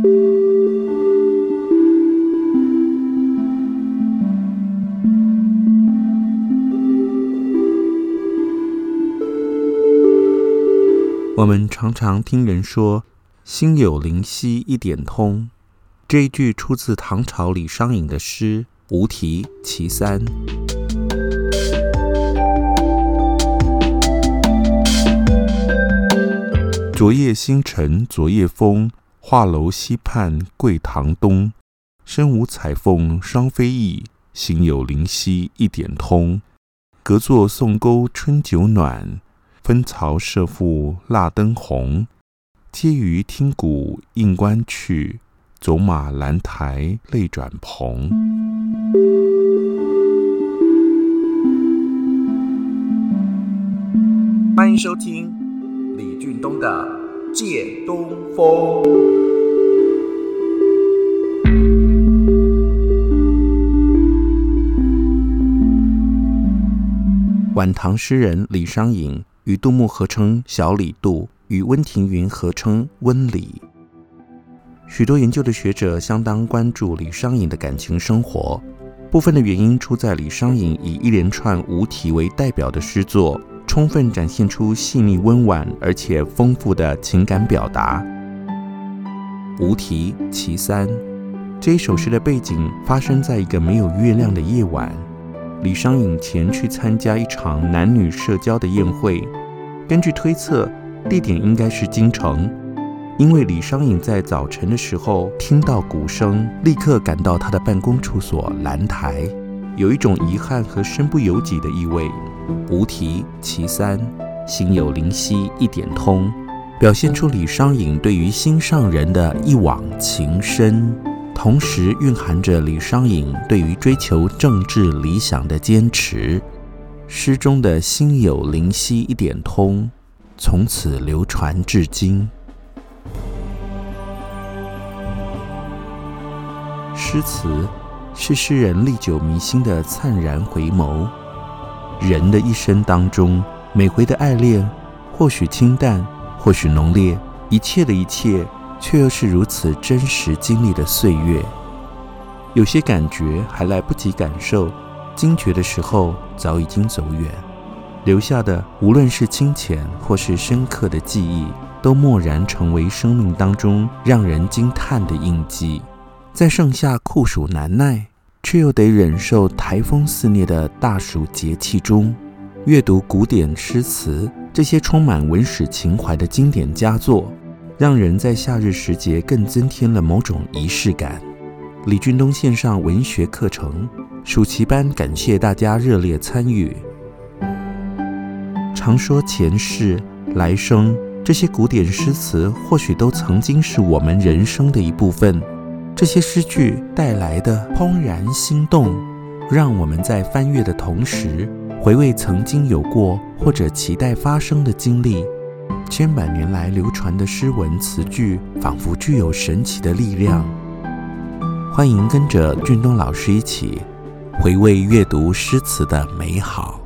我们常常听人说“心有灵犀一点通”，这一句出自唐朝李商隐的诗《无题其三》。昨夜星辰昨夜风，画楼西畔桂堂东。身无彩凤双飞翼，心有灵犀一点通。隔座送钩春酒暖。分曹射覆蜡灯红，嗟余听鼓应官去，走马兰台泪转蓬。欢迎收听李俊东的《借东风》。晚唐诗人李商隐。与杜牧合称小李杜，与温庭筠合称温李。许多研究的学者相当关注李商隐的感情生活，部分的原因出在李商隐以一连串无题为代表的诗作，充分展现出细腻温婉而且丰富的情感表达。无题其三，这一首诗的背景发生在一个没有月亮的夜晚。李商隐前去参加一场男女社交的宴会，根据推测，地点应该是京城，因为李商隐在早晨的时候听到鼓声，立刻赶到他的办公处所兰台，有一种遗憾和身不由己的意味。无题其三，心有灵犀一点通，表现出李商隐对于心上人的一往情深。同时蕴含着李商隐对于追求政治理想的坚持，诗中的心有灵犀一点通，从此流传至今。诗词是诗人历久弥新的灿然回眸。人的一生当中，每回的爱恋，或许清淡，或许浓烈，一切的一切。却又是如此真实经历的岁月，有些感觉还来不及感受，惊觉的时候早已经走远，留下的无论是清浅或是深刻的记忆，都蓦然成为生命当中让人惊叹的印记。在盛夏酷暑难耐，却又得忍受台风肆虐的大暑节气中，阅读古典诗词，这些充满文史情怀的经典佳作。让人在夏日时节更增添了某种仪式感。李俊东线上文学课程，暑期班，感谢大家热烈参与。常说前世来生，这些古典诗词或许都曾经是我们人生的一部分。这些诗句带来的怦然心动，让我们在翻阅的同时，回味曾经有过或者期待发生的经历。千百年来流传的诗文词句，仿佛具有神奇的力量。欢迎跟着俊东老师一起回味阅读诗词的美好。